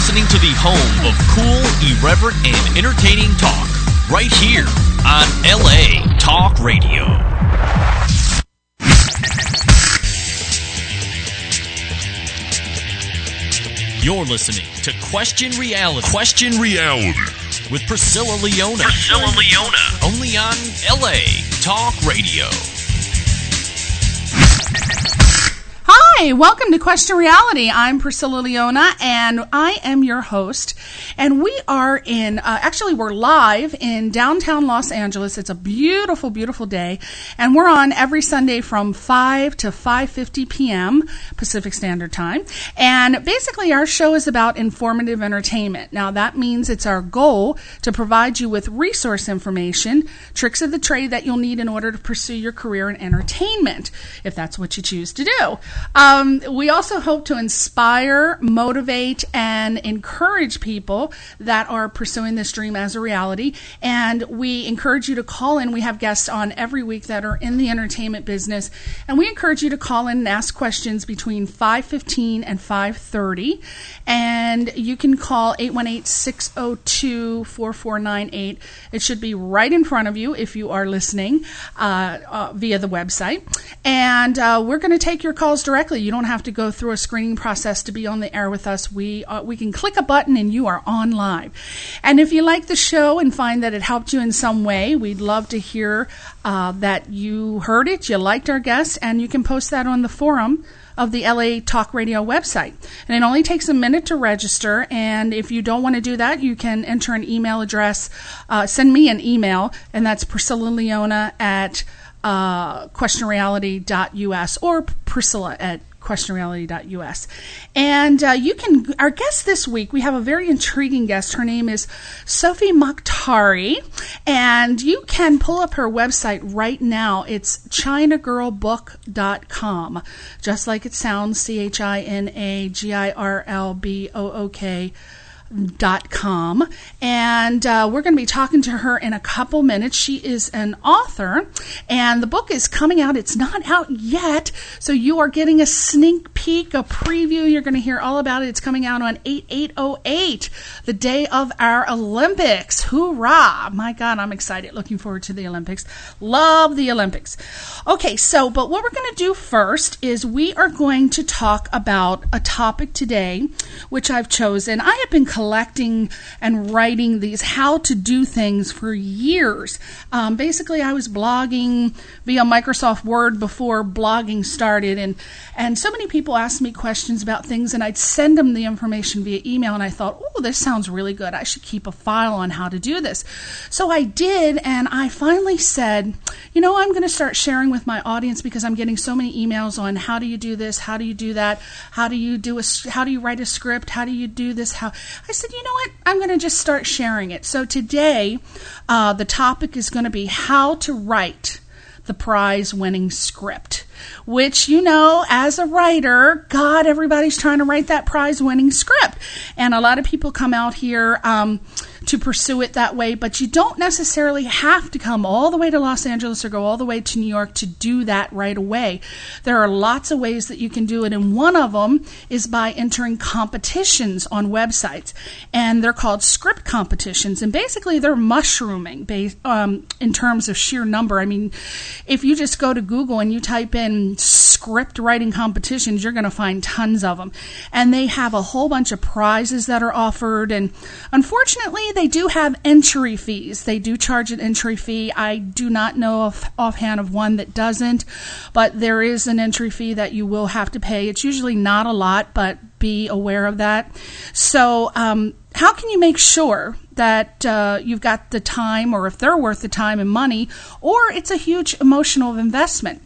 listening to the home of cool, irreverent, and entertaining talk right here on LA Talk Radio. You're listening to Question Reality. Question Reality with Priscilla Leona. Priscilla Leona. Only on LA Talk Radio. Hi, welcome to Question Reality. I'm Priscilla Leona, and I am your host. And we are in, uh, actually, we're live in downtown Los Angeles. It's a beautiful, beautiful day, and we're on every Sunday from 5 to 5:50 p.m. Pacific Standard Time. And basically, our show is about informative entertainment. Now, that means it's our goal to provide you with resource information, tricks of the trade that you'll need in order to pursue your career in entertainment, if that's what you choose to do. Um, we also hope to inspire, motivate, and encourage people that are pursuing this dream as a reality. And we encourage you to call in. We have guests on every week that are in the entertainment business, and we encourage you to call in and ask questions between 5:15 and 5:30. And you can call 818-602-4498. It should be right in front of you if you are listening uh, uh, via the website. And uh, we're going to take your calls directly. You don't have to go through a screening process to be on the air with us. We uh, we can click a button and you are on live. And if you like the show and find that it helped you in some way, we'd love to hear uh, that you heard it, you liked our guest, and you can post that on the forum of the LA Talk Radio website. And it only takes a minute to register. And if you don't want to do that, you can enter an email address, uh, send me an email, and that's Priscilla Leona at uh, questionreality.us or Priscilla at questionreality.us. And uh, you can, our guest this week, we have a very intriguing guest. Her name is Sophie Mokhtari, and you can pull up her website right now. It's ChinaGirlBook.com, just like it sounds C H I N A G I R L B O O K dot com. And uh, we're going to be talking to her in a couple minutes. She is an author and the book is coming out. It's not out yet so you are getting a sneak peek a preview. You're going to hear all about it. It's coming out on 8808 the day of our olympics. Hoorah! My god i'm excited. Looking forward to the olympics. Love the olympics. Okay so but what we're going to do first is we are going to talk about a topic today which i've chosen. I have been collecting and writing these how to do things for years. Um, basically, I was blogging via Microsoft Word before blogging started, and and so many people asked me questions about things, and I'd send them the information via email, and I thought, oh, this sounds really good. I should keep a file on how to do this. So I did, and I finally said, you know, I'm going to start sharing with my audience because I'm getting so many emails on how do you do this, how do you do that, how do you do a, how do you write a script, how do you do this, how said, you know what? I'm going to just start sharing it. So today, uh, the topic is going to be how to write the prize winning script, which, you know, as a writer, God, everybody's trying to write that prize winning script. And a lot of people come out here, um, to pursue it that way, but you don't necessarily have to come all the way to Los Angeles or go all the way to New York to do that right away. There are lots of ways that you can do it, and one of them is by entering competitions on websites, and they're called script competitions, and basically they're mushrooming based, um, in terms of sheer number. I mean, if you just go to Google and you type in script writing competitions, you're going to find tons of them, and they have a whole bunch of prizes that are offered, and unfortunately they do have entry fees. They do charge an entry fee. I do not know of, offhand of one that doesn't, but there is an entry fee that you will have to pay. It's usually not a lot, but be aware of that. So, um, how can you make sure that uh, you've got the time, or if they're worth the time and money, or it's a huge emotional investment?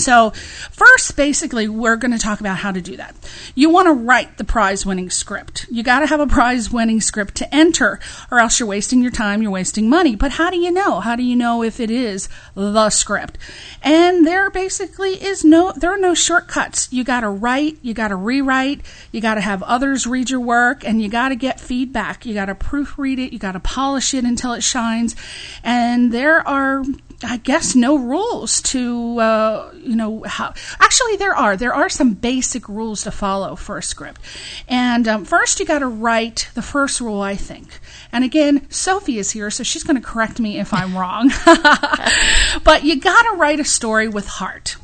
So, first, basically, we're going to talk about how to do that. You want to write the prize winning script. You got to have a prize winning script to enter, or else you're wasting your time, you're wasting money. But how do you know? How do you know if it is the script? And there basically is no, there are no shortcuts. You got to write, you got to rewrite, you got to have others read your work, and you got to get feedback. You got to proofread it, you got to polish it until it shines. And there are I guess no rules to uh, you know how. Actually, there are there are some basic rules to follow for a script. And um, first, you got to write the first rule, I think. And again, Sophie is here, so she's going to correct me if I'm wrong. but you got to write a story with heart.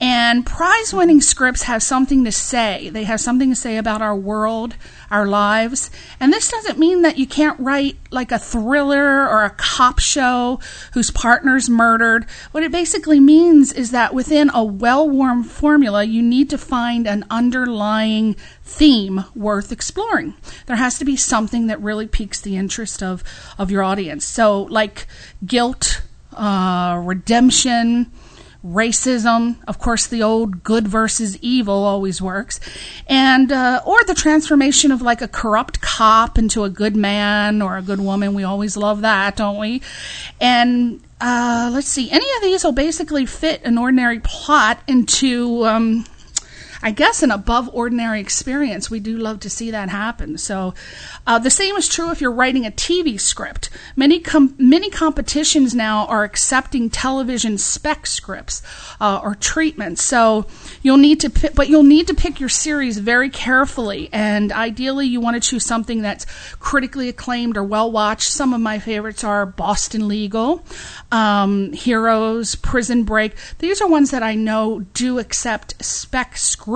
And prize winning scripts have something to say. They have something to say about our world, our lives. And this doesn't mean that you can't write like a thriller or a cop show whose partner's murdered. What it basically means is that within a well worn formula, you need to find an underlying theme worth exploring. There has to be something that really piques the interest of, of your audience. So, like guilt, uh, redemption, racism. Of course, the old good versus evil always works, and uh, or the transformation of like a corrupt cop into a good man or a good woman. We always love that, don't we? And uh, let's see, any of these will basically fit an ordinary plot into. Um, I guess an above ordinary experience. We do love to see that happen. So, uh, the same is true if you're writing a TV script. Many com- many competitions now are accepting television spec scripts uh, or treatments. So you'll need to, but you'll need to pick your series very carefully, and ideally you want to choose something that's critically acclaimed or well watched. Some of my favorites are Boston Legal, um, Heroes, Prison Break. These are ones that I know do accept spec scripts.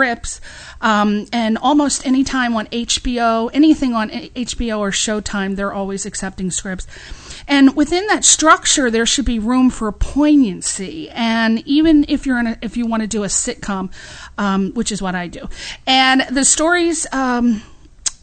Um, and almost any time on HBO, anything on HBO or Showtime, they're always accepting scripts. And within that structure, there should be room for poignancy. And even if you're in a, if you want to do a sitcom, um, which is what I do, and the stories, um,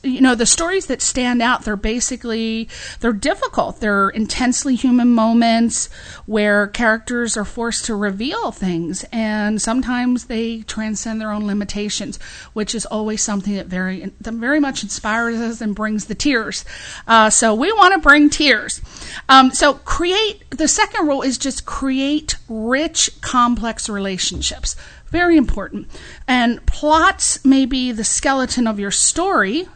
you know the stories that stand out they're basically they're difficult. They're intensely human moments where characters are forced to reveal things and sometimes they transcend their own limitations which is always something that very that very much inspires us and brings the tears. Uh, so we want to bring tears. Um, so create the second rule is just create rich complex relationships. Very important. And plots may be the skeleton of your story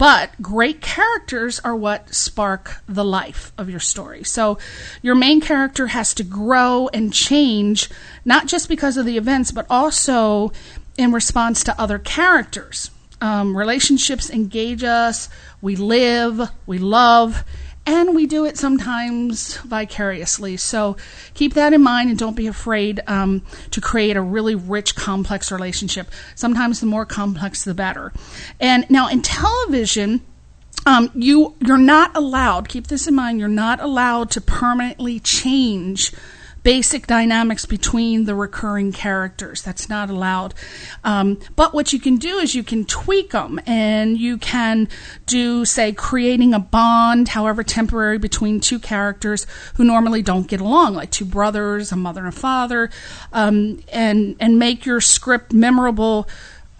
but great characters are what spark the life of your story. So your main character has to grow and change, not just because of the events, but also in response to other characters. Um, relationships engage us, we live, we love, and we do it sometimes vicariously. So keep that in mind and don't be afraid um, to create a really rich, complex relationship. Sometimes the more complex, the better. And now in television, um, you you're not allowed. Keep this in mind. You're not allowed to permanently change basic dynamics between the recurring characters. That's not allowed. Um, but what you can do is you can tweak them and you can do, say, creating a bond, however temporary, between two characters who normally don't get along, like two brothers, a mother and a father, um, and, and make your script memorable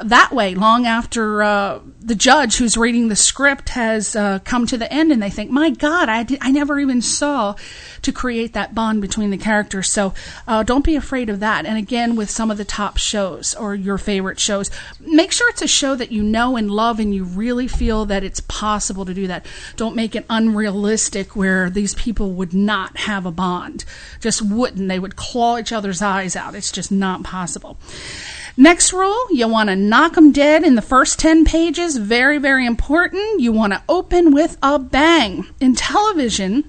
that way long after uh, the judge who's reading the script has uh, come to the end and they think my god I, did, I never even saw to create that bond between the characters. So uh, don't be afraid of that. And again with some of the top shows or your favorite shows make sure it's a show that you know and love and you really feel that it's possible to do that. Don't make it unrealistic where these people would not have a bond. Just wouldn't. They would claw each other's eyes out. It's just not possible Next rule, you want to knock them dead in the first 10 pages. Very, very important. You want to open with a bang. In television,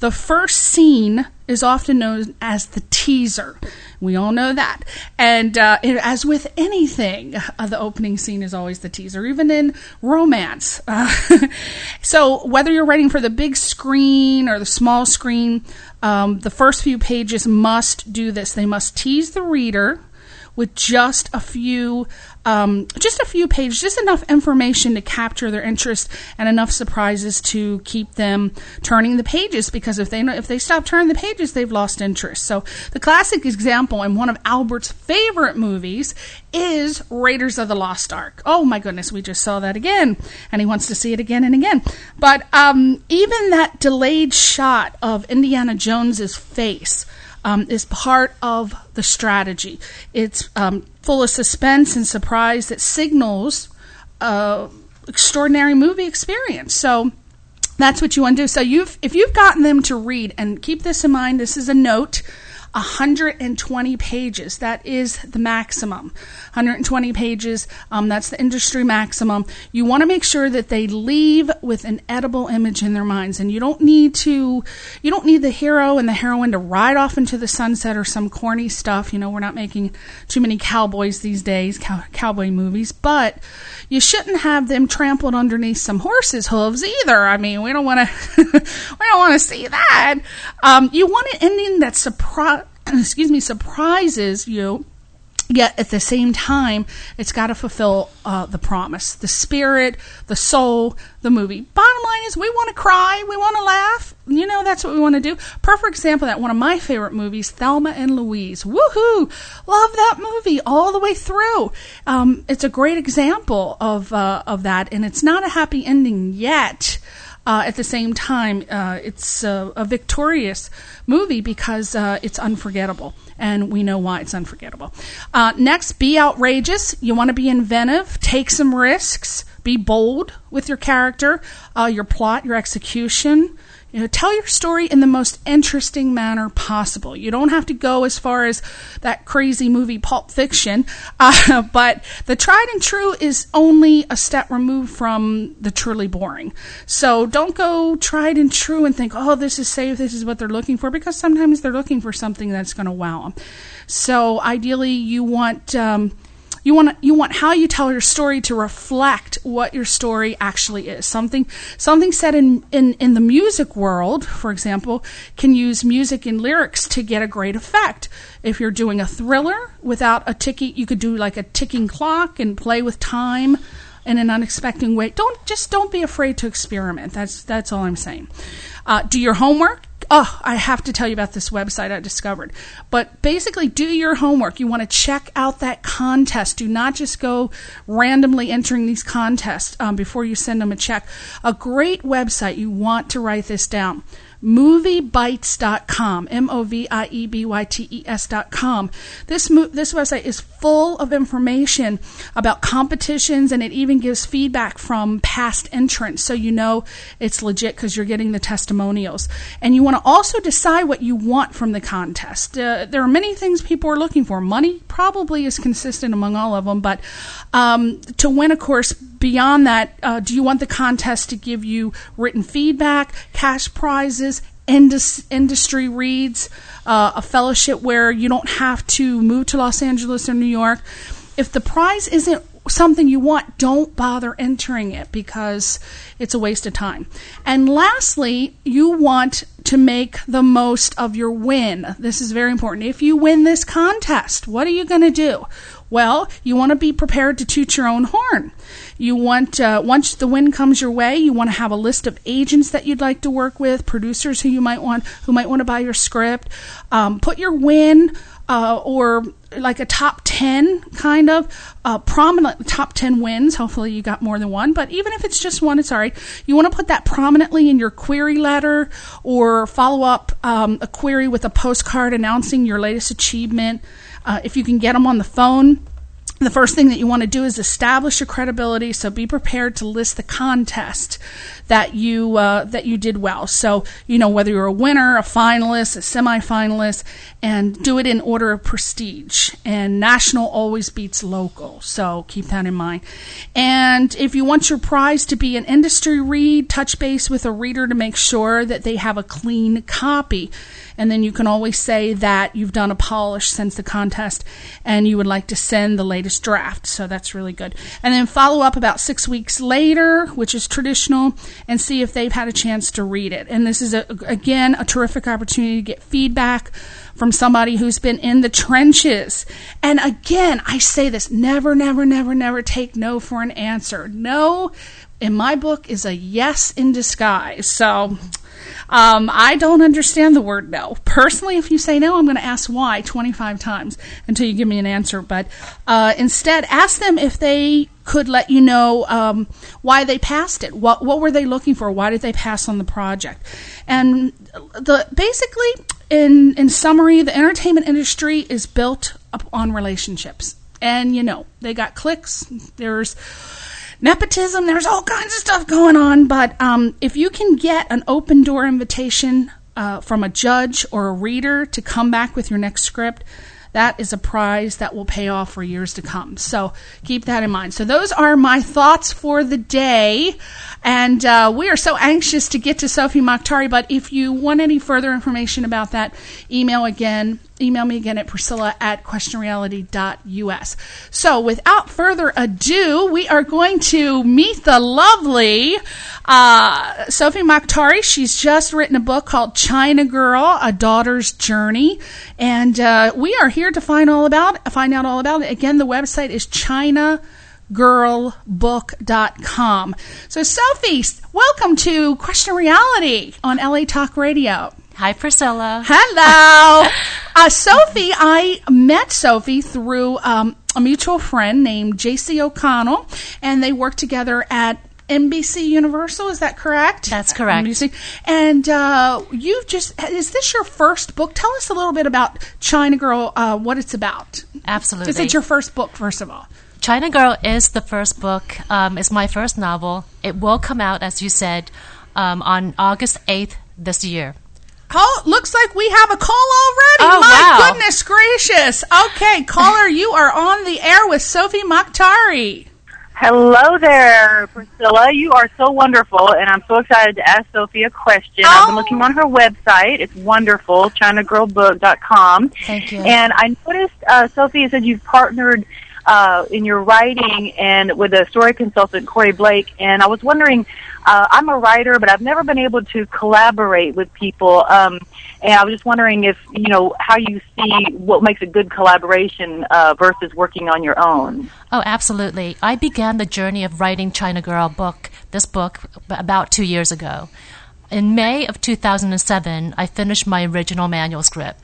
the first scene is often known as the teaser. We all know that. And uh, it, as with anything, uh, the opening scene is always the teaser, even in romance. Uh, so, whether you're writing for the big screen or the small screen, um, the first few pages must do this. They must tease the reader with just a few um, just a few pages, just enough information to capture their interest and enough surprises to keep them turning the pages. Because if they if they stop turning the pages, they've lost interest. So the classic example in one of Albert's favorite movies is Raiders of the Lost Ark. Oh my goodness, we just saw that again, and he wants to see it again and again. But um, even that delayed shot of Indiana Jones's face um, is part of the strategy. It's um, full of suspense and surprise that signals uh, extraordinary movie experience. So That's what you want to do. So you've if you've gotten them to read and keep this in mind, this is a note 120 pages. That is the maximum. 120 pages. Um, that's the industry maximum. You want to make sure that they leave with an edible image in their minds, and you don't need to. You don't need the hero and the heroine to ride off into the sunset or some corny stuff. You know, we're not making too many cowboys these days, cow- cowboy movies, but you shouldn't have them trampled underneath some horse's hooves either. I mean, we don't want to. we don't want to see that. Um, you want an ending that surprise excuse me, surprises you yet at the same time it's got to fulfill uh, the promise. The spirit the soul the movie. Bottom line is we want to cry we want to laugh you know that's what we want to do. Perfect example that one of my favorite movies thelma and louise. Woohoo! Love that movie all the way through. Um, it's a great example of uh, of that and it's not a happy ending yet uh, at the same time, uh, it's a, a, victorious movie because uh, it's unforgettable, and we know why it's unforgettable. Uh, next, be outrageous. You want to be inventive, take some risks, be bold with your character, uh, your plot, your execution. You know, tell your story in the most interesting manner possible. You don't have to go as far as that crazy movie Pulp Fiction, uh, but the tried and true is only a step removed from the truly boring. So don't go tried and true and think, oh, this is safe, this is what they're looking for, because sometimes they're looking for something that's going to wow them. So ideally, you want. Um, you want you want how you tell your story to reflect what your story actually is. Something something said in, in, in the music world, for example, can use music and lyrics to get a great effect. If you're doing a thriller without a ticking, you could do like a ticking clock and play with time in an unexpected way. Don't just don't be afraid to experiment. That's that's all I'm saying. Uh, do your homework oh, I have to tell you about this website I discovered. But basically, do your homework. You want to check out that contest. Do not just go randomly entering these contests um, before you send them a check. A great website, you want to write this down moviebytes.com, M O V I E B Y T E S.com. This, mo- this website is full of information about competitions and it even gives feedback from past entrants so you know it's legit because you're getting the testimonials. And you want to also decide what you want from the contest. Uh, there are many things people are looking for. Money probably is consistent among all of them, but um, to win, of course, beyond that, uh, do you want the contest to give you written feedback, cash prizes, indus- industry reads, uh, a fellowship where you don't have to move to Los Angeles or New York? If the prize isn't something you want, don't bother entering it because it's a waste of time. And lastly, you want to make the most of your win. This is very important. If you win this contest, what are you going to do? Well, you want to be prepared to toot your own horn. You want, uh, once the win comes your way, you want to have a list of agents that you'd like to work with, producers who you might want, who might want to buy your script. Um, put your win uh, or like a top 10 kind of uh, prominent top 10 wins. Hopefully, you got more than one, but even if it's just one, it's all right. You want to put that prominently in your query letter or follow up um, a query with a postcard announcing your latest achievement. Uh, if you can get them on the phone, the first thing that you want to do is establish your credibility. So be prepared to list the contest that you uh, that you did well. So you know whether you're a winner, a finalist, a semifinalist, and do it in order of prestige. And national always beats local, so keep that in mind. And if you want your prize to be an industry read, touch base with a reader to make sure that they have a clean copy and then you can always say that you've done a polish since the contest and you would like to send the latest draft. So that's really good. And then follow up about six weeks later, which is traditional, and see if they've had a chance to read it. And this is, a, again, a terrific opportunity to get feedback from somebody who's been in the trenches. And again, I say this never, never, never, never take no for an answer. No, in my book, is a yes in disguise. So um, I don't understand the word no. Personally, if you say no, I'm going to ask why 25 times until you give me an answer. But uh, instead, ask them if they could let you know um, why they passed it. What what were they looking for? Why did they pass on the project? And the basically, in in summary, the entertainment industry is built on relationships. And you know, they got cliques. There's nepotism. There's all kinds of stuff going on. But um, if you can get an open door invitation uh, from a judge or a reader to come back with your next script, that is a prize that will pay off for years to come. So keep that in mind. So those are my thoughts for the day. And uh, we are so anxious to get to Sophie Mokhtari. But if you want any further information about that, email again. Email me again at priscilla at questionreality.us. So without further ado, we are going to meet the lovely uh, Sophie Mokhtari. She's just written a book called China Girl, A Daughter's Journey. And uh, we are here to find all about find out all about it. Again, the website is China girlbook.com. So, Sophie, welcome to Question Reality on LA Talk Radio. Hi, Priscilla. Hello. uh, Sophie, I met Sophie through um, a mutual friend named JC O'Connell, and they worked together at NBC Universal. Is that correct? That's correct. NBC. And uh, you just is this your first book? Tell us a little bit about China Girl, uh, what it's about. Absolutely. Is it your first book, first of all? China Girl is the first book. Um, it's my first novel. It will come out, as you said, um, on August 8th this year. Oh, looks like we have a call already. Oh, My wow. goodness gracious. Okay, caller, you are on the air with Sophie Mokhtari. Hello there, Priscilla. You are so wonderful, and I'm so excited to ask Sophie a question. I've been Oh. looking on her website. It's wonderful, ChinaGirlBook.com. Thank you. And I noticed, uh, Sophie, you said you've partnered uh, in your writing and with a story consultant, Corey Blake. And I was wondering, uh, I'm a writer, but I've never been able to collaborate with people. Um, and I was just wondering if you know how you see what makes a good collaboration uh, versus working on your own. Oh, absolutely. I began the journey of writing China Girl book, this book, about two years ago. In May of 2007, I finished my original manuscript.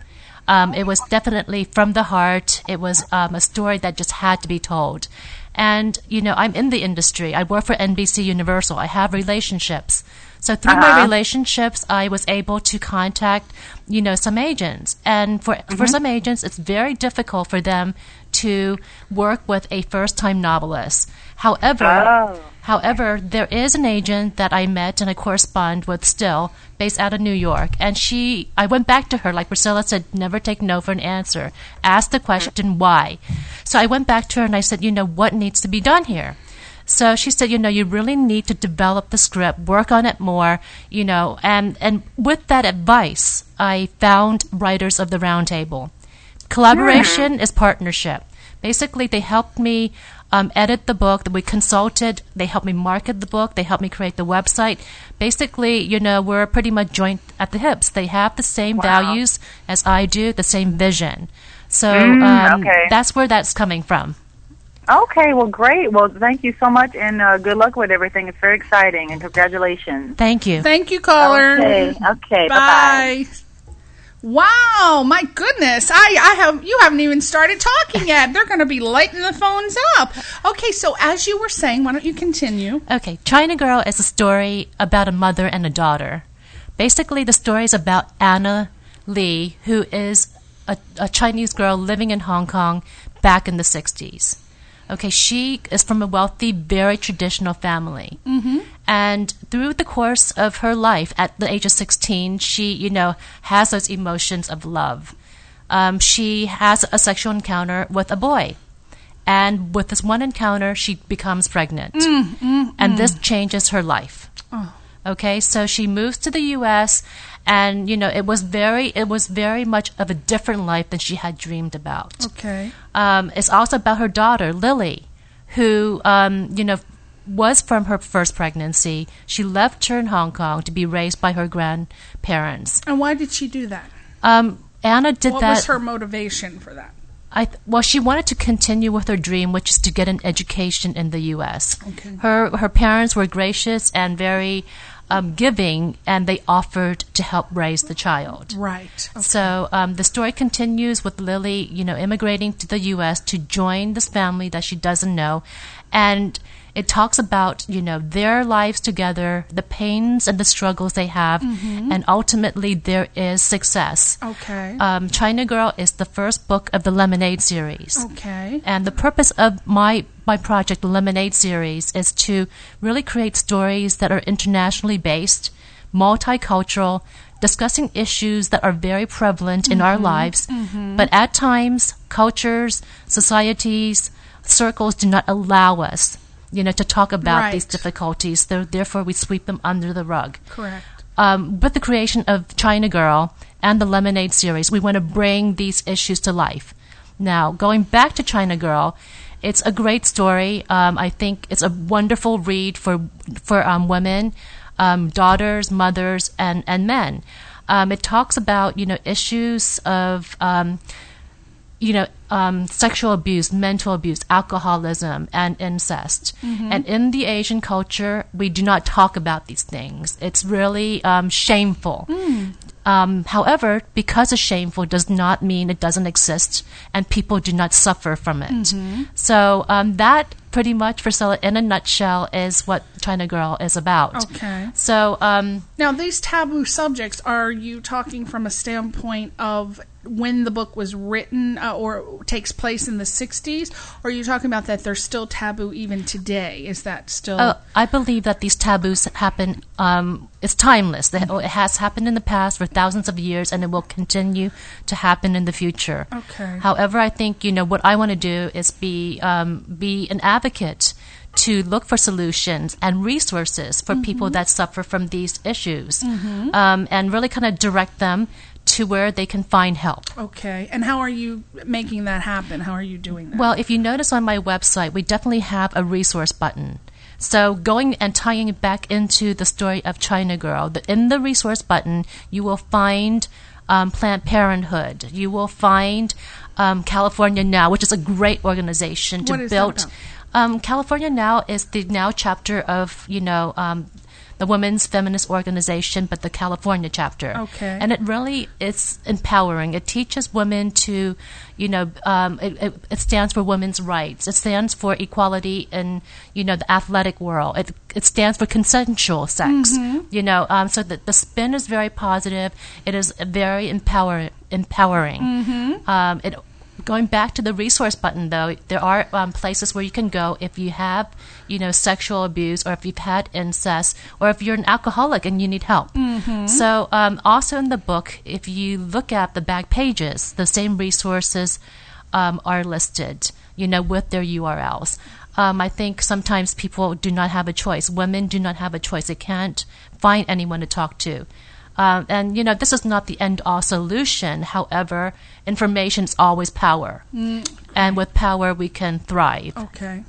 Um, it was definitely from the heart. It was um, a story that just had to be told. And, you know, I'm in the industry. I work for NBC Universal. I have relationships. So through my Uh-huh. relationships, I was able to contact, you know, some agents. And for, for some agents, it's very difficult for them to work with a first-time novelist. However, Oh. However, there is an agent that I met and I correspond with still, based out of New York. And she, I went back to her, like Priscilla said, never take no for an answer. Ask the question why. So I went back to her and I said, you know, what needs to be done here? So she said, you know, you really need to develop the script, work on it more, you know, and, and with that advice, I found Writers of the Roundtable. Collaboration hmm. is partnership. Basically, they helped me um, edit the book. That we consulted. They helped me market the book. They helped me create the website. Basically, you know, we're pretty much joint at the hips. They have the same values as I do, the same vision. So um, okay. that's where that's coming from. Okay, well, great. Well, thank you so much, and uh, good luck with everything. It's very exciting, and congratulations. Thank you. Thank you, caller. Okay, okay, bye-bye. Bye. Wow, my goodness. I, I have you haven't even started talking yet. They're gonna be lighting the phones up. Okay, so as you were saying, why don't you continue? Okay, China Girl is a story about a mother and a daughter. Basically, the story is about Anna Lee, who is a, a Chinese girl living in Hong Kong back in the 60s. Okay, she is from a wealthy, very traditional family. Mm-hmm. And through the course of her life, at the age of 16, she, you know, has those emotions of love. Um, she has a sexual encounter with a boy. And with this one encounter, she becomes pregnant. and this changes her life. Okay, so she moves to the U.S. and you know it was very it was very much of a different life than she had dreamed about. Okay. Um, it's also about her daughter Lily, who um, you know was from her first pregnancy. She left her in Hong Kong to be raised by her grandparents. And why did she do that? Um, Anna did What that. What was her motivation for that? I th- well, she wanted to continue with her dream, which is to get an education in the U.S. Okay. Her her parents were gracious and very um, giving, and they offered to help raise the child. Right. So um, the story continues with Lily, you know, immigrating to the U.S. to join this family that she doesn't know, and It talks about, you know, their lives together, the pains and the struggles they have, mm-hmm. and ultimately there is success. Okay. Um, China Girl is the first book of the Lemonade series. okay. And the purpose of my my project, the Lemonade series, is to really create stories that are internationally based, multicultural, discussing issues that are very prevalent in our mm-hmm. lives. Mm-hmm. But at times, cultures, societies, circles do not allow us, you know, to talk about Right. these difficulties. So therefore, we sweep them under the rug Correct. um, with the creation of China Girl and the Lemonade series, we want to bring these issues to life. Now, going back to China Girl, it's a great story. Um, I think it's a wonderful read for for um, women, um, daughters, mothers, and and men. Um, it talks about you know issues of um, you know, um, sexual abuse, mental abuse, alcoholism, and incest. And in the Asian culture, we do not talk about these things. It's really um, shameful. Um, however, because it's shameful does not mean it doesn't exist, and people do not suffer from it. So um, that pretty much, Priscilla, in a nutshell, is what China Girl is about. Okay. So um, Now, these taboo subjects, are you talking from a standpoint of when the book was written uh, or takes place in the 60s? Or are you talking about that they're still taboo even today? Is that still. Uh, I believe that these taboos happen. Um, it's timeless. It has happened in the past for thousands of years, and it will continue to happen in the future. Okay. However, I think you know what I want to do is be um, be an advocate to look for solutions and resources for people that suffer from these issues, um, and really kind of direct them to where they can find help. okay. And how are you making that happen? How are you doing that? Well, if you notice on my website, we definitely have a resource button. So going and tying it back into the story of China Girl, the, in the resource button, you will find um, Planned Parenthood. You will find um, California Now, which is a great organization to What is that build. Um, California Now is the now chapter of you know um, the women's feminist organization, but the California chapter. Okay. And it really is empowering. It teaches women to, you know, um, it, it, it stands for women's rights. It stands for equality in, you know, the athletic world. It it stands for consensual sex. You know, um, so the, the spin is very positive. It is very empower, empowering. Um, it going back to the resource button though there are um, places where you can go if you have you know sexual abuse or if you've had incest or if you're an alcoholic and you need help so um, also in the book if you look at the back pages the same resources um, are listed you know with their urls um, I think sometimes people do not have a choice. Women do not have a choice. They can't find anyone to talk to. Um, and you know this is not the end all solution. However, information is always power, and with power we can thrive. Okay.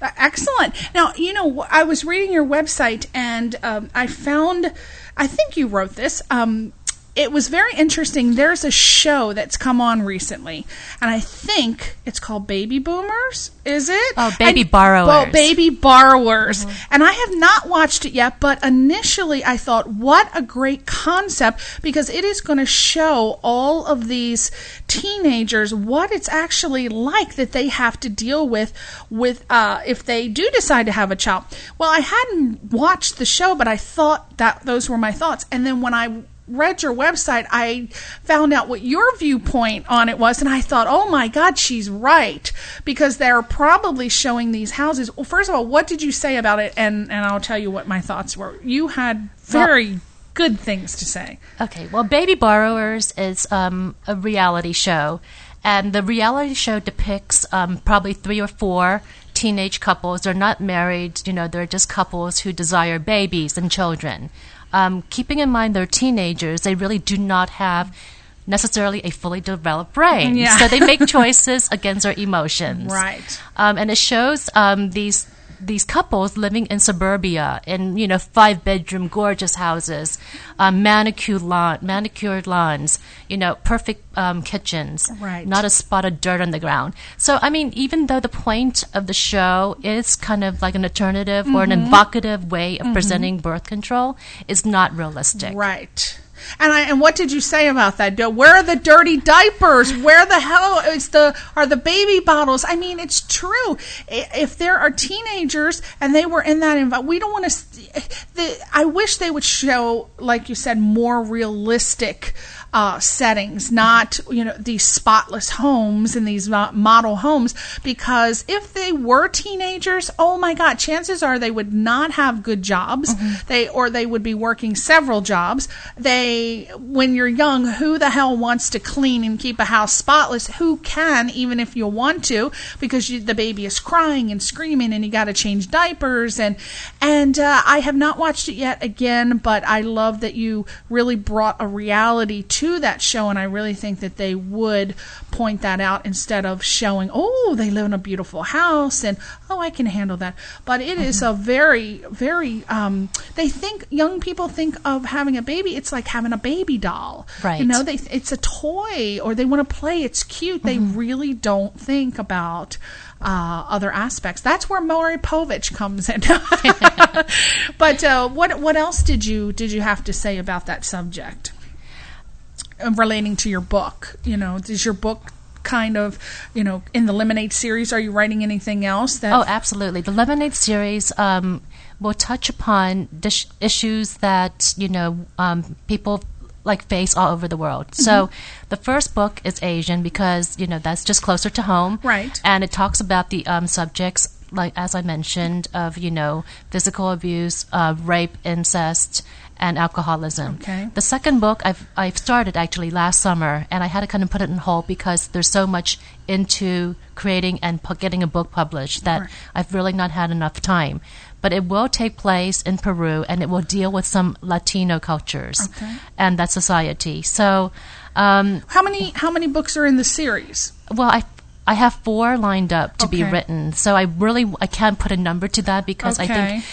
Uh, Excellent. Now, you know, I was reading your website and um, I found, I think you wrote this. Um, it was very interesting. There's a show that's come on recently, and I think it's called Baby Boomers. Is it? Oh, Baby And- Borrowers. Well, Baby Borrowers. And I have not watched it yet, but initially I thought, what a great concept because it is going to show all of these teenagers what it's actually like that they have to deal with with uh, if they do decide to have a child. Well, I hadn't watched the show, but I thought that those were my thoughts. And then when I read your website, I found out what your viewpoint on it was, and I thought, oh my God, she's right because they're probably showing these houses. Well, first of all, what did you say about it? And and I'll tell you what my thoughts were. You had very good things to say. Okay, well, Baby Borrowers is um, a reality show, and the reality show depicts um, probably three or four teenage couples. They're not married, you know, they're just couples who desire babies and children. Um, keeping in mind they're teenagers, they really do not have necessarily a fully developed brain. Yeah. So they make choices against their emotions. Right. Um, and it shows um, these these couples living in suburbia in you know five bedroom gorgeous houses, um, manicured lawn, manicured lawns, you know perfect um, kitchens, Right. not a spot of dirt on the ground. So, I mean, even though the point of the show is kind of like an alternative or Mm-hmm. an evocative way of presenting birth control, it's not realistic. Right. And I, and what did you say about that? Where are the dirty diapers? Where the hell is the are the baby bottles? I mean, it's true. If there are teenagers and they were in that environment, we don't want to. I wish they would show, like you said, more realistic uh, settings, not you know these spotless homes and these model homes. Because if they were teenagers, oh my God, chances are they would not have good jobs. They or they would be working several jobs. They, when you're young, who the hell wants to clean and keep a house spotless? Who can, even if you want to, because you, the baby is crying and screaming, and you got to change diapers and and uh, I have not watched it yet again, but I love that you really brought a reality to that show, and I really think that they would point that out instead of showing, oh, they live in a beautiful house and oh, I can handle that. But it is a very, very. Um, they think young people think of having a baby. It's like having a baby doll, Right. You know, they it's a toy or they want to play. It's cute. They really don't think about. Uh, other aspects. That's where Maury Povich comes in. but uh, what what else did you did you have to say about that subject relating to your book? You know, does your book kind of you know in the Lemonade series? Are you writing anything else that? Oh, absolutely. The Lemonade series um, will touch upon dis- issues that you know um, people like face all over the world. So, the first book is Asian because you know that's just closer to home, Right. And it talks about the um, subjects like as I mentioned of you know physical abuse, uh, rape, incest. And alcoholism. Okay. The second book I've I've started actually last summer, and I had to kind of put it on hold because there's so much into creating and pu- getting a book published that Right. I've really not had enough time. But it will take place in Peru, and it will deal with some Latino cultures Okay. and that society. So, um, how many how many books are in the series? well, I I have four lined up to be written. So I really I can't put a number to that because I think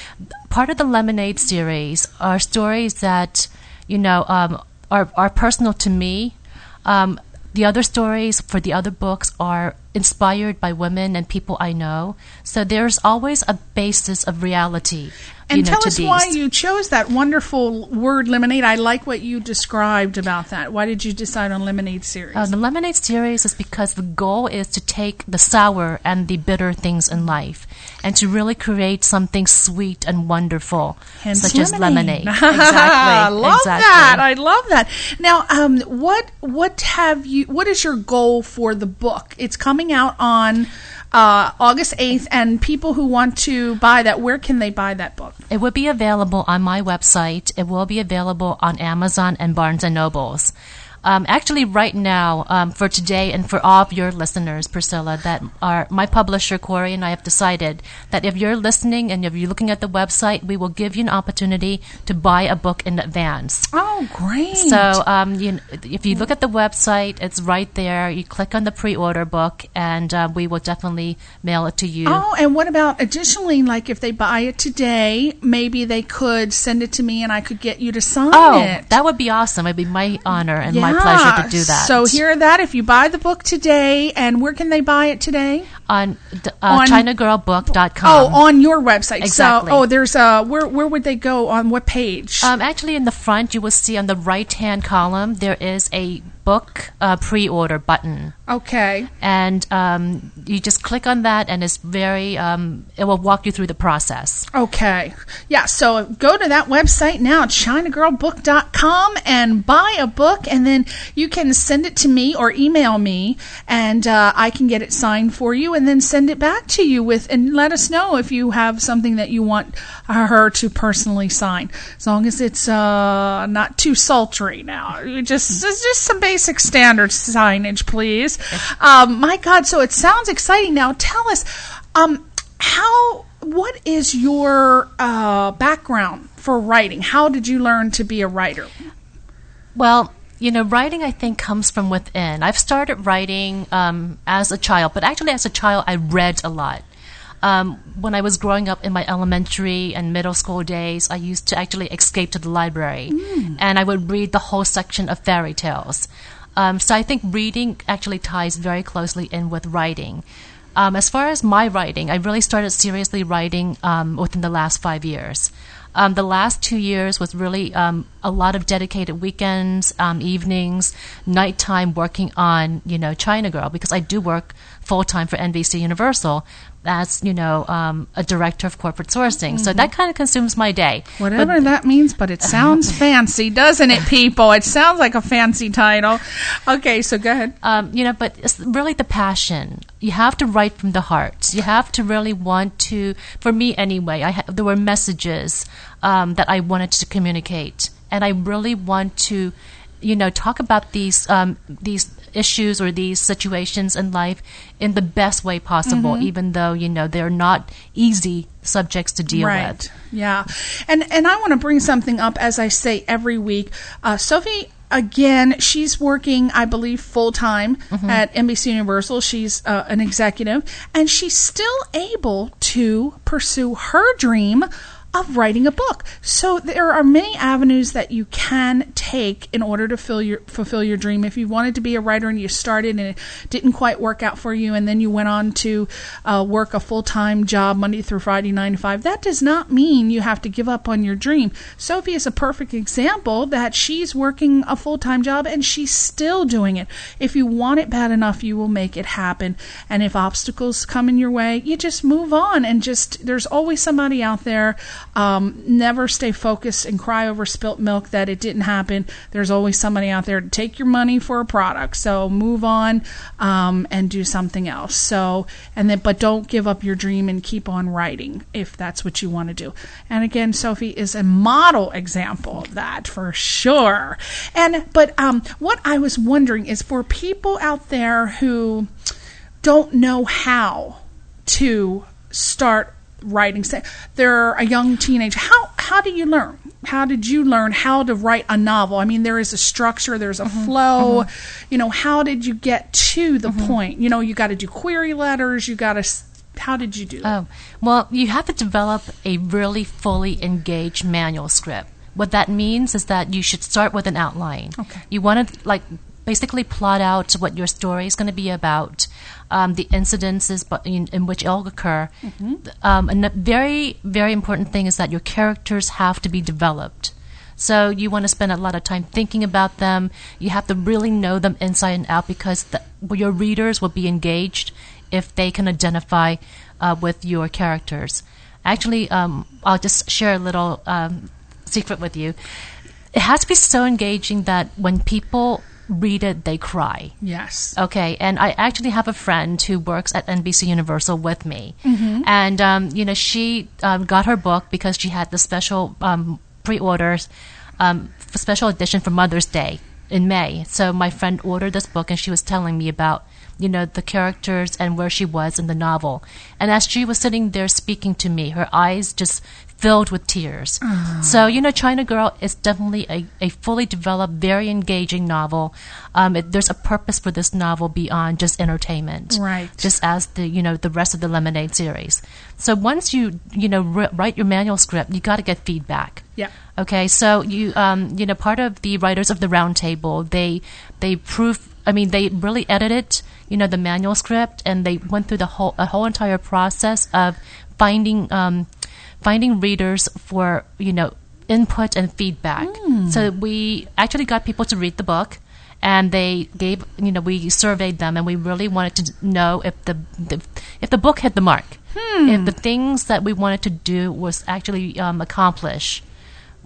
part of the Lemonade series are stories that you know um, are are personal to me. Um, the other stories for the other books are inspired by women and people I know. So there's always a basis of reality. And you know, tell us these. why you chose that wonderful word lemonade. I like what you described about that. Why did you decide on lemonade series? Uh, the lemonade series is because the goal is to take the sour and the bitter things in life and to really create something sweet and wonderful, Hence such as lemonade. Exactly. I love exactly. that. I love that. Now, um, what what have you? What is your goal for the book? It's coming out on uh, August eighth, and people who want to buy that, where can they buy that book? It will be available on my website. It will be available on Amazon and Barnes and Nobles. Um, actually, right now, um, for today and for all of your listeners, Priscilla, that are my publisher Corey and I have decided that if you're listening and if you're looking at the website, we will give you an opportunity to buy a book in advance. Oh, great! So, um, you, if you look at the website, it's right there. You click on the pre-order book, and uh, we will definitely mail it to you. Oh, and what about additionally, like if they buy it today, maybe they could send it to me and I could get you to sign Oh, it. that would be awesome. It'd be my honor and my pleasure to do that. So hear that if you buy the book today, and where can they buy it today? on, d- On- uh, ChinaGirlBook.com. oh, on your website. exactly. So, oh, there's a where where would they go on what page? Um, actually, in the front, you will see on the right hand column there is a book uh, pre order button. Okay. And um, you just click on that, and it's very, um, it will walk you through the process. Okay. Yeah, so go to that website now, ChinaGirlBook.com, and buy a book, and then you can send it to me or email me, and uh, I can get it signed for you, and then send it back to you with, and let us know if you have something that you want her to personally sign, as long as it's uh, not too sultry. Now, just just some basic standard signage, please. Um, my God, so it sounds exciting. Now, tell us. Um, how what is your uh, background for writing how did you learn to be a writer Well, you know, writing I think comes from within. I've started writing um, as a child, but actually, as a child, I read a lot. Um, when I was growing up in my elementary and middle school days, I used to actually escape to the library, and I would read the whole section of fairy tales. Um, so I think reading actually ties very closely in with writing. Um, as far as my writing, I really started seriously writing um, within the last five years. Um, the last two years was really um, a lot of dedicated weekends, um, evenings, nighttime working on, you know, China Girl because I do work full time for NBC Universal as, you know, um, a director of corporate sourcing. So that kind of consumes my day. Whatever that means, but it sounds fancy, doesn't it, people? It sounds like a fancy title. Okay, so go ahead. um, you know, but it's really the passion. You have to write from the heart. You have to really want to. For me, anyway, I ha- there were messages um, that I wanted to communicate, and I really want to, you know, talk about these um, these issues or these situations in life in the best way possible, even though you know they're not easy subjects to deal right. with. Yeah. And and I want to bring something up as I say every week. Uh, Sophie again, she's working, I believe, full time Mm-hmm. at NBC Universal. She's uh, an executive, and she's still able to pursue her dream of writing a book. So there are many avenues that you can take in order to fill your fulfill your dream. If you wanted to be a writer and you started and it didn't quite work out for you, and then you went on to uh, work a full time job Monday through Friday, nine to five, that does not mean you have to give up on your dream. Sophie is a perfect example that she's working a full time job and she's still doing it. If you want it bad enough, you will make it happen. And if obstacles come in your way, you just move on and just there's always somebody out there. Um, never stay focused and cry over spilt milk that it didn't happen. There's always somebody out there to take your money for a product. So move on um, and do something else. So and then but don't give up your dream and keep on writing if that's what you want to do. And again, Sophie is a model example of that for sure. And but um, what I was wondering is for people out there who don't know how to start writing say they're a young teenager how how do you learn how did you learn how to write a novel i mean there is a structure there's a mm-hmm. flow mm-hmm. you know how did you get to the mm-hmm. point you know you got to do query letters you got to how did you do that? Oh, well, you have to develop a really fully engaged manual script. What that means is that you should start with an outline. Okay. You want to like basically plot out what your story is going to be about, um, the incidences in, in which it will occur. Um, and a very, very important thing is that your characters have to be developed. So you want to spend a lot of time thinking about them. You have to really know them inside and out because the, your readers will be engaged if they can identify uh, with your characters. Actually, um, I'll just share a little um, secret with you. It has to be so engaging that when people read it, they cry. yes Okay, and I actually have a friend who works at NBC Universal with me, and um, you know she um, got her book because she had the special um, pre-orders, um, special edition for Mother's Day in May. So my friend ordered this book, and she was telling me about you know the characters and where she was in the novel. And as she was sitting there speaking to me, her eyes just filled with tears. So, you know, China Girl is definitely a, a fully developed, very engaging novel. Um, it, there's a purpose for this novel beyond just entertainment. Right. Just as the, you know, the rest of the Lemonade series. So once you, you know, ri- write your manual script, you got to get feedback. yeah Okay, so you um, you know part of the writers of the roundtable they they proof I mean they really edited you know the manuscript and they went through the whole a whole entire process of finding um, finding readers for you know input and feedback. So we actually got people to read the book. And they gave, you know, we surveyed them, and we really wanted to know if the, the if the book hit the mark, if the things that we wanted to do was actually um, accomplish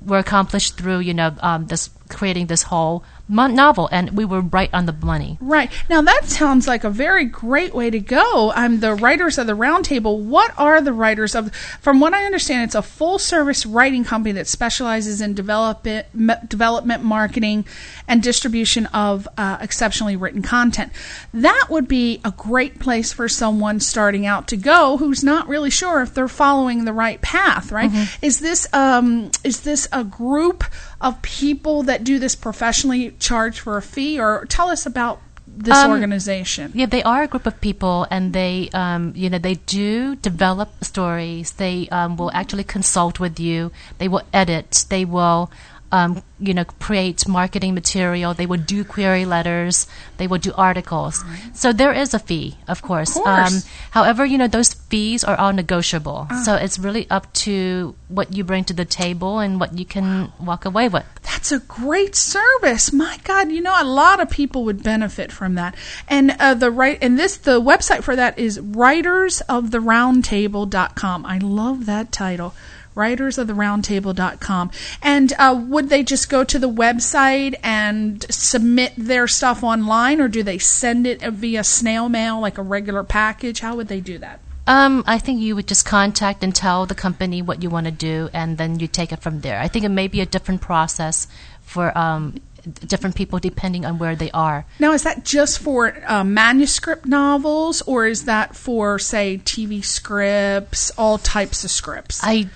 were accomplished through you know um, this creating this whole novel, and we were right on the money. Right. Now that sounds like a very great way to go. I'm the writers of the roundtable. What are the writers of from what I understand it's a full service writing company that specializes in development me- development marketing and distribution of uh, exceptionally written content. That would be a great place for someone starting out to go who's not really sure if they're following the right path, right? Is this um is this a group of people that do this professionally charge for a fee or tell us about this Um, organization. Yeah, they are a group of people, and they, um, you know, they do develop stories. They um, will actually consult with you. They will edit. They will um, you know, create marketing material. They would do query letters. They would do articles. So there is a fee, of course. Of course. Um, however, you know, those fees are all negotiable. Ah. So it's really up to what you bring to the table and what you can walk away with. That's a great service. My God, you know, a lot of people would benefit from that. And uh, the right and this the website for that is writersoftheroundtable.com. I love that title. Writersoftheroundtable.com. And uh, would they just go to the website and submit their stuff online, or do they send it via snail mail, like a regular package? How would they do that? Um, I think you would just contact and tell the company what you want to do, and then you take it from there. I think it may be a different process for um, different people depending on where they are. Now, is that just for uh, manuscript novels, or is that for, say, TV scripts, all types of scripts? I,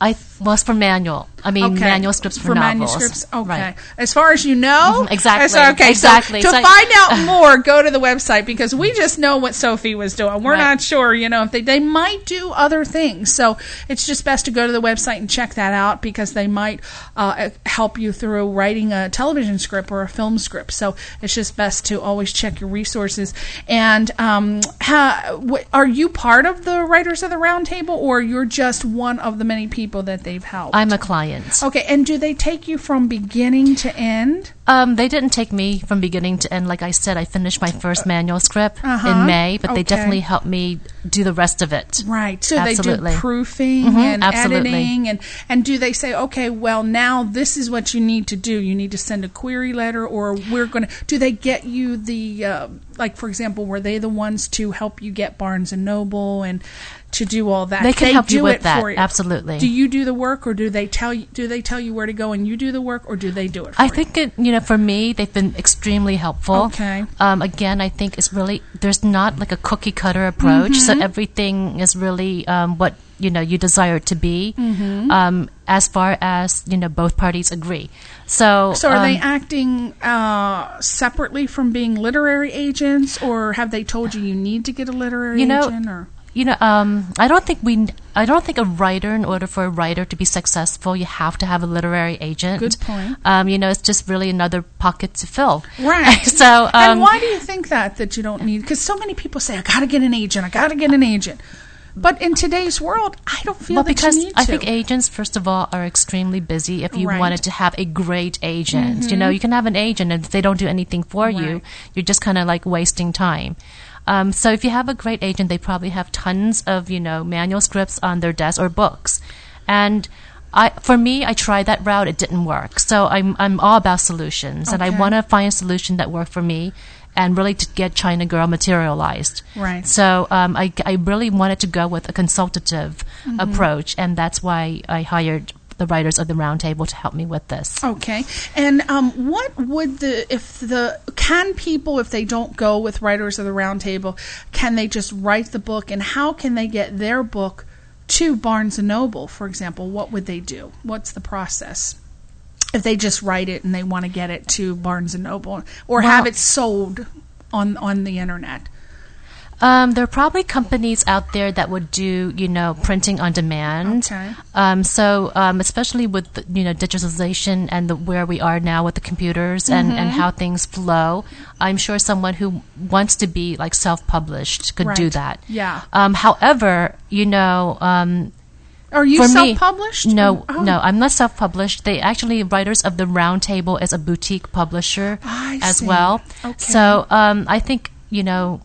I was for manual. I mean, manual scripts for, novels. manuscripts. Okay, Right. as far as you know, Mhm, exactly, So, okay, exactly. So to find out more, go to the website because we just know what Sophie was doing. We're Right. not sure, you know, if they they might do other things. So it's just best to go to the website and check that out because they might uh, help you through writing a television script or a film script. So it's just best to always check your resources. And um, ha, wh- are you part of the Writers of the Roundtable, or you're just one of the many people that they've helped? I'm a client. Okay, and do they take you from beginning to end? Um, they didn't take me from beginning to end. Like I said, I finished my first manual script Uh-huh. in May, but Okay. they definitely helped me do the rest of it. Right. So Absolutely. they do proofing Mhm, and absolutely. editing and and do they say, "Okay, well now this is what you need to do. You need to send a query letter or we're going to Do they get you the uh, like for example, were they the ones to help you get Barnes and Noble and to do all that? They can help you with it that, for you. absolutely. Do you do the work or do they tell you do they tell you where to go and you do the work or do they do it for I you? think it, you know, for me, they've been extremely helpful. Okay. Um, again, I think it's really there's not like a cookie cutter approach, Mm-hmm. so everything is really um, what you know you desire it to be, Mm-hmm. um, as far as you know both parties agree. So, So are they um, acting uh, separately from being literary agents, or have they told you you need to get a literary You know, agent? Or you know, um, I don't think we. I don't think a writer, in order for a writer to be successful, you have to have a literary agent. Good point. Um, you know, it's just really another pocket to fill. right? so, um, and why do you think that that you don't need? Because so many people say, "I got to get an agent. I got to get an agent." But in today's world, I don't feel well, that because you need I think agents, first of all, are extremely busy. If you Right. Mm-hmm. wanted to have a great agent, you know, you can have an agent, and if they don't do anything for you, you're just kind of like wasting time. Um, so if you have a great agent, they probably have tons of you know manual scripts on their desk or books, and. I, for me, I tried that route. It didn't work. So I'm I'm all about solutions, and I want to find a solution that worked for me, and really to get China Girl materialized. Right. So um, I, I really wanted to go with a consultative Mm-hmm. approach, and that's why I hired the writers of the roundtable to help me with this. Okay. And um, what would the if the can people if they don't go with Writers of the Roundtable, can they just write the book and how can they get their book to Barnes and Noble, for example? What would they do? What's the process? If they just write it and they want to get it to Barnes and Noble or have it sold on on the internet. Um, there are probably companies out there that would do, you know, printing on demand. Okay. Um, so, um, especially with the, you know digitalization and the, where we are now with the computers and, and Mm-hmm. how things flow, I'm sure someone who wants to be like self-published could do that. Yeah. Um, however, you know, um, Are you for self-published? Me, no, Oh. no, I'm not self-published. They actually Writers of the Roundtable is a boutique publisher I as see. well. Okay. So um, I think you know,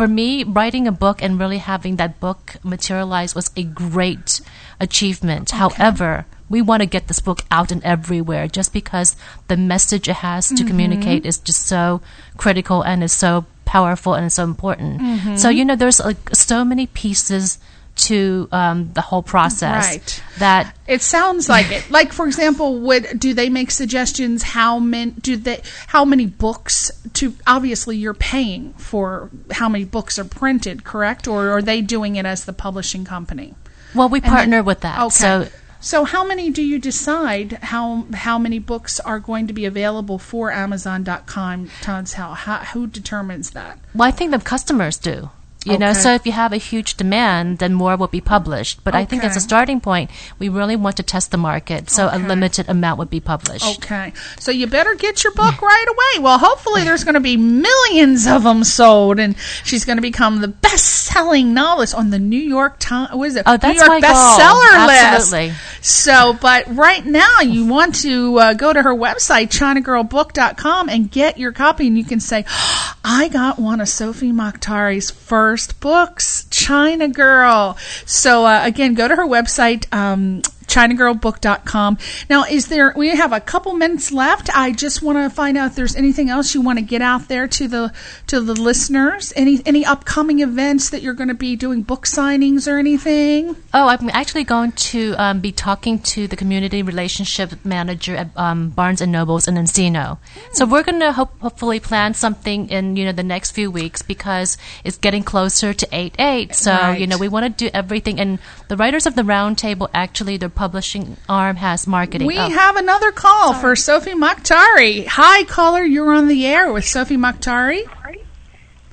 for me, writing a book and really having that book materialize was a great achievement. However. We want to get this book out and everywhere just because the message it has to Mm-hmm. communicate is just so critical and is so powerful and so important. Mm-hmm. So, you know, there's like so many pieces to um, the whole process Right. that It sounds like it. Like for example, would do they make suggestions how many do they how many books to obviously you're paying for how many books are printed, correct? Or are they doing it as the publishing company? well we And then- partner with that Okay. so So how many do you decide how how many books are going to be available for Amazon.com? Todd's how, how who determines that? well i think the customers do You know, so if you have a huge demand, then more will be published. But I think as a starting point, we really want to test the market, so a limited amount would be published. Okay. So you better get your book right away. Well, hopefully there's going to be millions of them sold and she's going to become the best-selling novelist on the New York Times, what is it? Oh, that's New York my goal. bestseller Absolutely. list. So, but right now you want to uh, go to her website, ChinaGirlBook.com and get your copy and you can say, I got one of Sophie Mokhtari's first books, China Girl. So uh, again, go to her website, um, ChinaGirlBook.com. Now, is there? We have a couple minutes left. I just want to find out if there's anything else you want to get out there to the to the listeners. Any any upcoming events that you're going to be doing book signings or anything? Oh, I'm actually going to um, be talking to the community relationship manager at um, Barnes and Nobles in Encino. So we're going to hope, hopefully plan something in you know the next few weeks because it's getting closer to eight eight. So Right. you know we want to do everything. And the writers of the roundtable actually their publishing arm has marketing. We Oh, have another call for Sophie Mokhtari. Hi, caller. You're on the air with Sophie Mokhtari.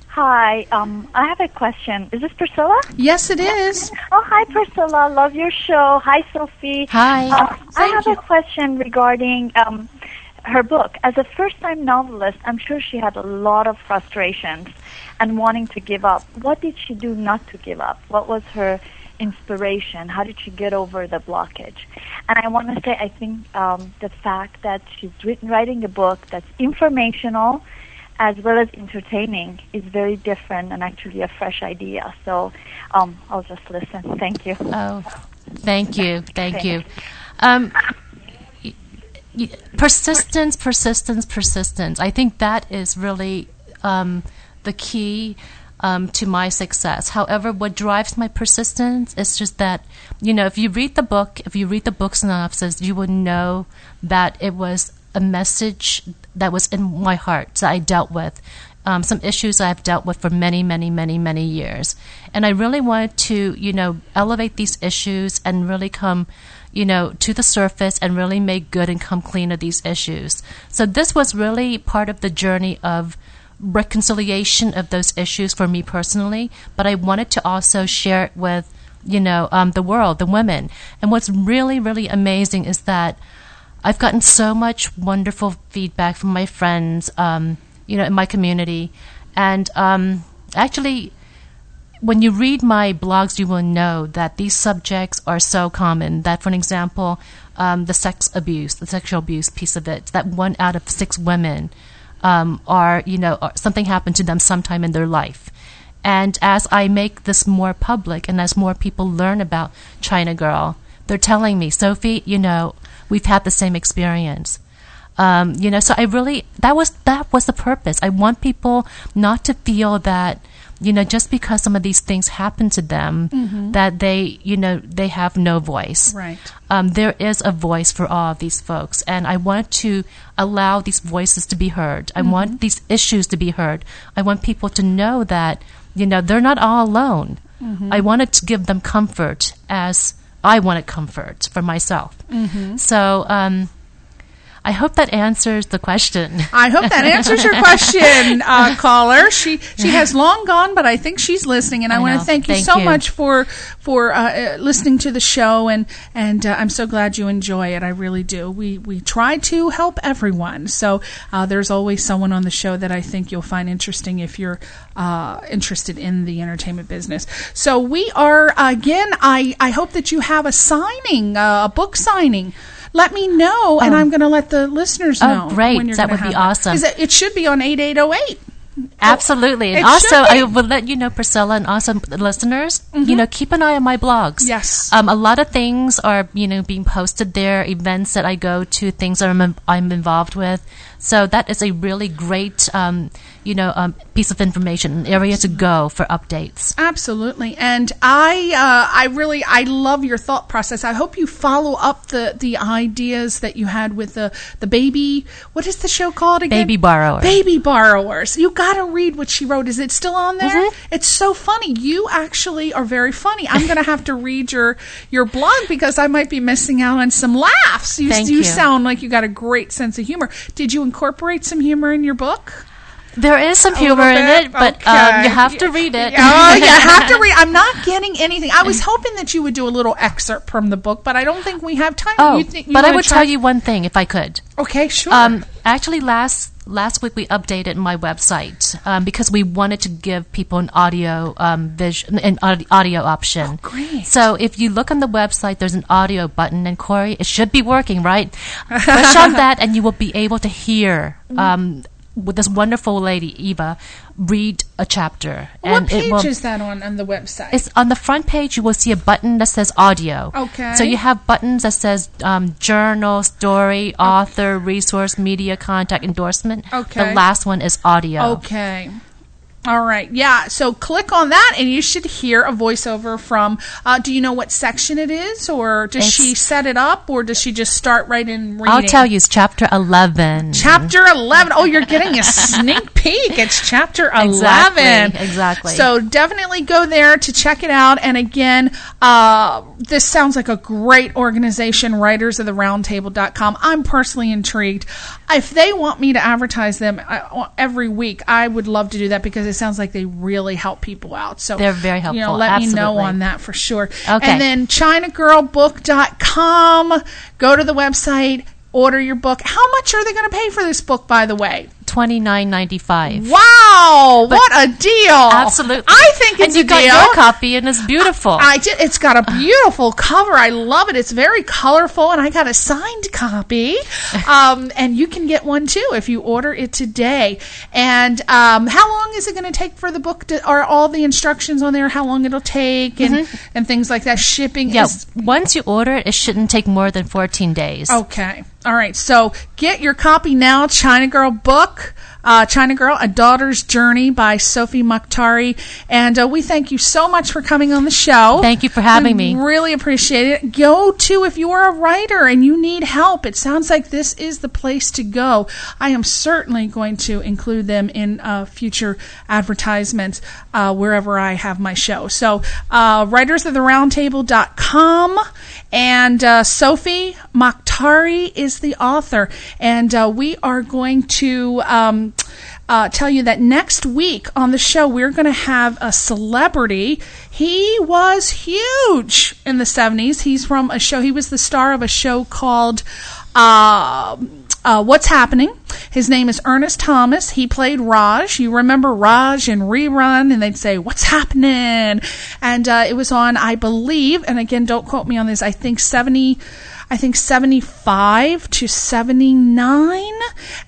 Hi, um, I have a question. Is this Priscilla? Yes, it is. Oh, hi, Priscilla. Love your show. Hi, Sophie. Hi. Uh, I have you. a question regarding um, her book. As a first-time novelist, I'm sure she had a lot of frustrations and wanting to give up. What did she do not to give up? What was her inspiration? How did she get over the blockage? And I want to say, I think um, the fact that she's written, writing a book that's informational as well as entertaining is very different and actually a fresh idea. So um, I'll just listen. Thank you. Oh, thank you, thank you. Um, y- y- persistence, persistence, persistence. I think that is really um, the key um, to my success. However, what drives my persistence is just that you know, if you read the book, if you read the book synopsis, you would know that it was a message that was in my heart that I dealt with. Um, some issues I've dealt with for many, many, many, many years. And I really wanted to, you know, elevate these issues and really come, you know, to the surface and really make good and come clean of these issues. So this was really part of the journey of reconciliation of those issues for me personally, but I wanted to also share it with, you know, um, the world, the women. And what's really, really amazing is that I've gotten so much wonderful feedback from my friends, um, you know, in my community. And um, actually, when you read my blogs, you will know that these subjects are so common. That, for example, um, the sex abuse, the sexual abuse piece of it, that one out of six women um, are, you know, are, something happened to them sometime in their life. And as I make this more public and as more people learn about China Girl, they're telling me, Sophie, you know, we've had the same experience. Um, you know, so I really that was that was the purpose. I want people not to feel that you know just because some of these things happen to them that they you know they have no voice. Right. Um, there is a voice for all of these folks, and I want to allow these voices to be heard. I want these issues to be heard. I want people to know that you know they're not all alone. I wanted to give them comfort as I wanted comfort for myself. So. Um, I hope that answers the question. I hope that answers your question, uh, caller. She she has long gone, but I think she's listening, and I, I want to know. thank you Thank so you. much for for uh, uh, listening to the show, and and uh, I'm so glad you enjoy it. I really do. We we try to help everyone, so uh, there's always someone on the show that I think you'll find interesting if you're uh, interested in the entertainment business. So we are again. I I hope that you have a signing, uh, a book signing. Let me know, and oh. I'm going to let the listeners know. Oh, know. great. When you're That would be awesome. It, it should be on eight eight oh eight. Absolutely. And It also. I will let you know, Priscilla, and also the listeners, you know, keep an eye on my blogs. Yes. Um, a lot of things are, you know, being posted there, events that I go to, things that I'm, I'm involved with. So that is a really great, um, you know, um, piece of information, an area to go for updates. Absolutely, and I, uh, I really, I love your thought process. I hope you follow up the the ideas that you had with the the baby. What is the show called again? Baby borrowers. Baby borrowers. You got read what she wrote. Is it still on there? Mhm. It's so funny. You actually are very funny. I'm going to have to read your your blog because I might be missing out on some laughs. You, Thank you you. sound like you got a great sense of humor. Did you incorporate some humor in your book? There is some humor in it, but Okay. um, you have to read it. Oh, you have to read. I'm not getting anything. I was hoping that you would do a little excerpt from the book, but I don't think we have time. Oh, You think- you but I would try- tell you one thing if I could. Okay, sure. Um, actually, last last week we updated my website um, because we wanted to give people an audio um, vision, an audio option. Oh, great. So if you look on the website, there's an audio button, and Corey, it should be working, right? Push on that, and you will be able to hear. Um, with this wonderful lady Eva read a chapter, what and page it will, is that on on the website? it's on the front page. You will see a button that says audio. Okay. So you have buttons that says um, journal, story, author, resource, media, contact, endorsement. Okay. The last one is audio. Okay. All right. Yeah. So click on that, and you should hear a voiceover from. Uh, do you know what section it is, or does It's- she set it up, or does she just start right in reading? I'll tell you, it's chapter eleven. Chapter 11. Oh, you're getting a sneak peek. It's chapter 11. Exactly, exactly. So definitely go there to check it out. And again, uh, this sounds like a great organization, writers of the roundtable.com. I'm personally intrigued. If they want me to advertise them every week, I would love to do that because it sounds like they really help people out. So They're very helpful. You know, let me know on that for sure. Okay. And then ChinaGirlBook.com. Go to the website, order your book. How much are they going to pay for this book, by the way? Twenty nine ninety five. Wow, what a deal! Absolutely. I think it's a deal. and you a got deal. your copy, and it's beautiful. I did. It's got a beautiful cover. I love it. It's very colorful, and I got a signed copy. Um, and you can get one too if you order it today. And um, how long is it going to take for the book? To, are all the instructions on there? How long it'll take and and things like that? Shipping Mm-hmm. yeah. is Once you order it, it shouldn't take more than fourteen days. Okay. All right. So get your copy now. China Girl book. Uh, China Girl, A Daughter's Journey by Sophie Mokhtari. And uh, we thank you so much for coming on the show. Thank you for having We me. Really appreciate it. Go to, if you are a writer and you need help, it sounds like this is the place to go. I am certainly going to include them in uh, future advertisements uh, wherever I have my show. So, uh, writersoftheroundtable.com. And uh, Sophie Mokhtari is the author. And uh, we are going to um, uh, tell you that next week on the show, we're going to have a celebrity. He was huge in the 70s. He's from a show, he was the star of a show called. Uh, uh, what's happening? His name is Ernest Thomas. He played Raj. You remember Raj in Rerun, and they'd say, "What's happening?" And uh, it was on, I believe, and again, don't quote me on this. I think seventy. I think 75 to 79.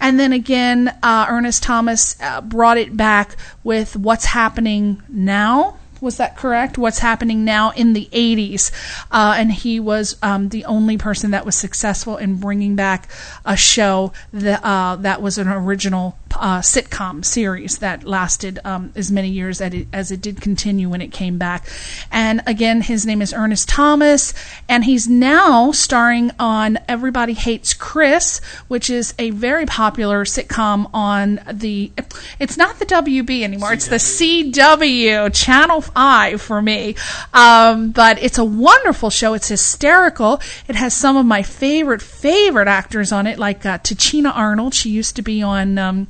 And then again, uh, Ernest Thomas uh, brought it back with What's Happening Now. Was that correct? What's happening now in the 80s? Uh, and he was um, the only person that was successful in bringing back a show that, uh, that was an original uh, sitcom series that lasted um, as many years as it, as it did continue when it came back. And again, his name is Ernest Thomas, and he's now starring on Everybody Hates Chris, which is a very popular sitcom on the. It's not the WB anymore; it's the CW Channel Five for me. Um, but it's a wonderful show. It's hysterical. It has some of my favorite favorite actors on it, like uh, Tichina Arnold. She used to be on. Um,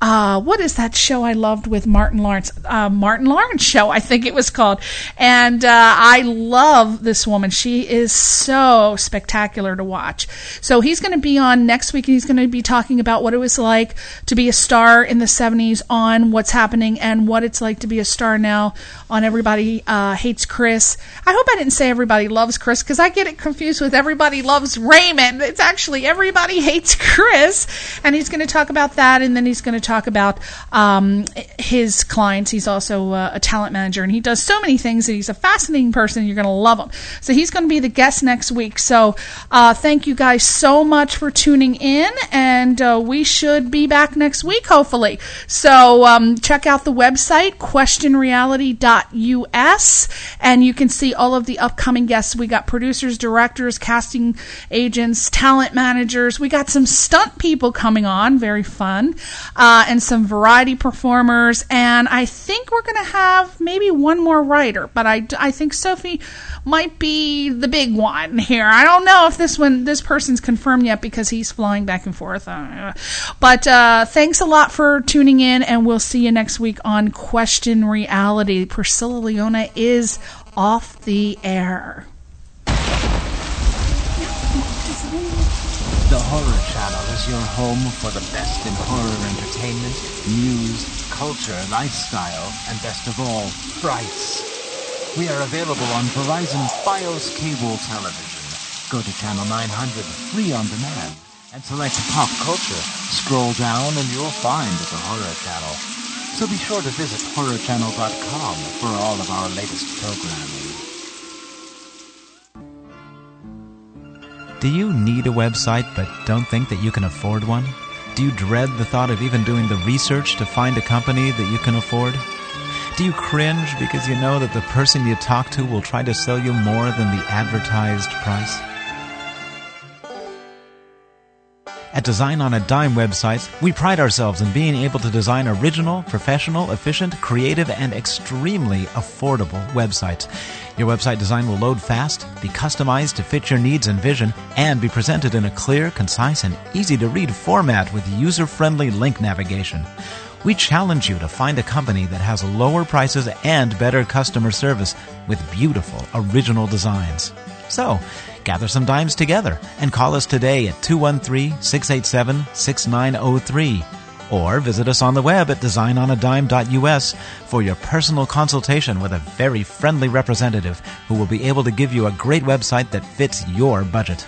uh, what is that show I loved with Martin Lawrence? Uh, Martin Lawrence show, I think it was called. And uh, I love this woman. She is so spectacular to watch. So he's going to be on next week, and he's going to be talking about what it was like to be a star in the 70s on what's happening and what it's like to be a star now on Everybody uh, Hates Chris. I hope I didn't say Everybody Loves Chris because I get it confused with Everybody Loves Raymond. It's actually Everybody Hates Chris. And he's going to talk about that, and then he's going to talk about um, his clients. He's also uh, a talent manager, and he does so many things, and he's a fascinating person. You're going to love him. So he's going to be the guest next week. So uh, thank you guys so much for tuning in, and uh, we should be back next week, hopefully. So um, check out the website, questionreality.us, and you can see all of the upcoming guests. We got producers, directors, casting agents, talent managers. We got some stunt people coming on, very fun. uh, and some variety performers. And I think we're going to have maybe one more writer, but I, I think Sophie might be the big one here. I don't know if this one this person's confirmed yet because he's flying back and forth. Uh, but uh, thanks a lot for tuning in, and we'll see you next week on Question Reality. Priscilla Leona is off the air. The Horror Channel is your home for the best in horror entertainment, news, culture, lifestyle, and best of all, price. We are available on Verizon Fios cable television. Go to channel 900, free on demand, and select pop culture. Scroll down and you'll find the Horror Channel. So be sure to visit horrorchannel.com for all of our latest programming. Do you need a website but don't think that you can afford one? Do you dread the thought of even doing the research to find a company that you can afford? Do you cringe because you know that the person you talk to will try to sell you more than the advertised price? At Design on a Dime websites, we pride ourselves in being able to design original, professional, efficient, creative, and extremely affordable websites. Your website design will load fast, be customized to fit your needs and vision, and be presented in a clear, concise, and easy to read format with user friendly link navigation. We challenge you to find a company that has lower prices and better customer service with beautiful original designs. So, gather some dimes together and call us today at 213 687 6903 or visit us on the web at designonadime.us for your personal consultation with a very friendly representative who will be able to give you a great website that fits your budget.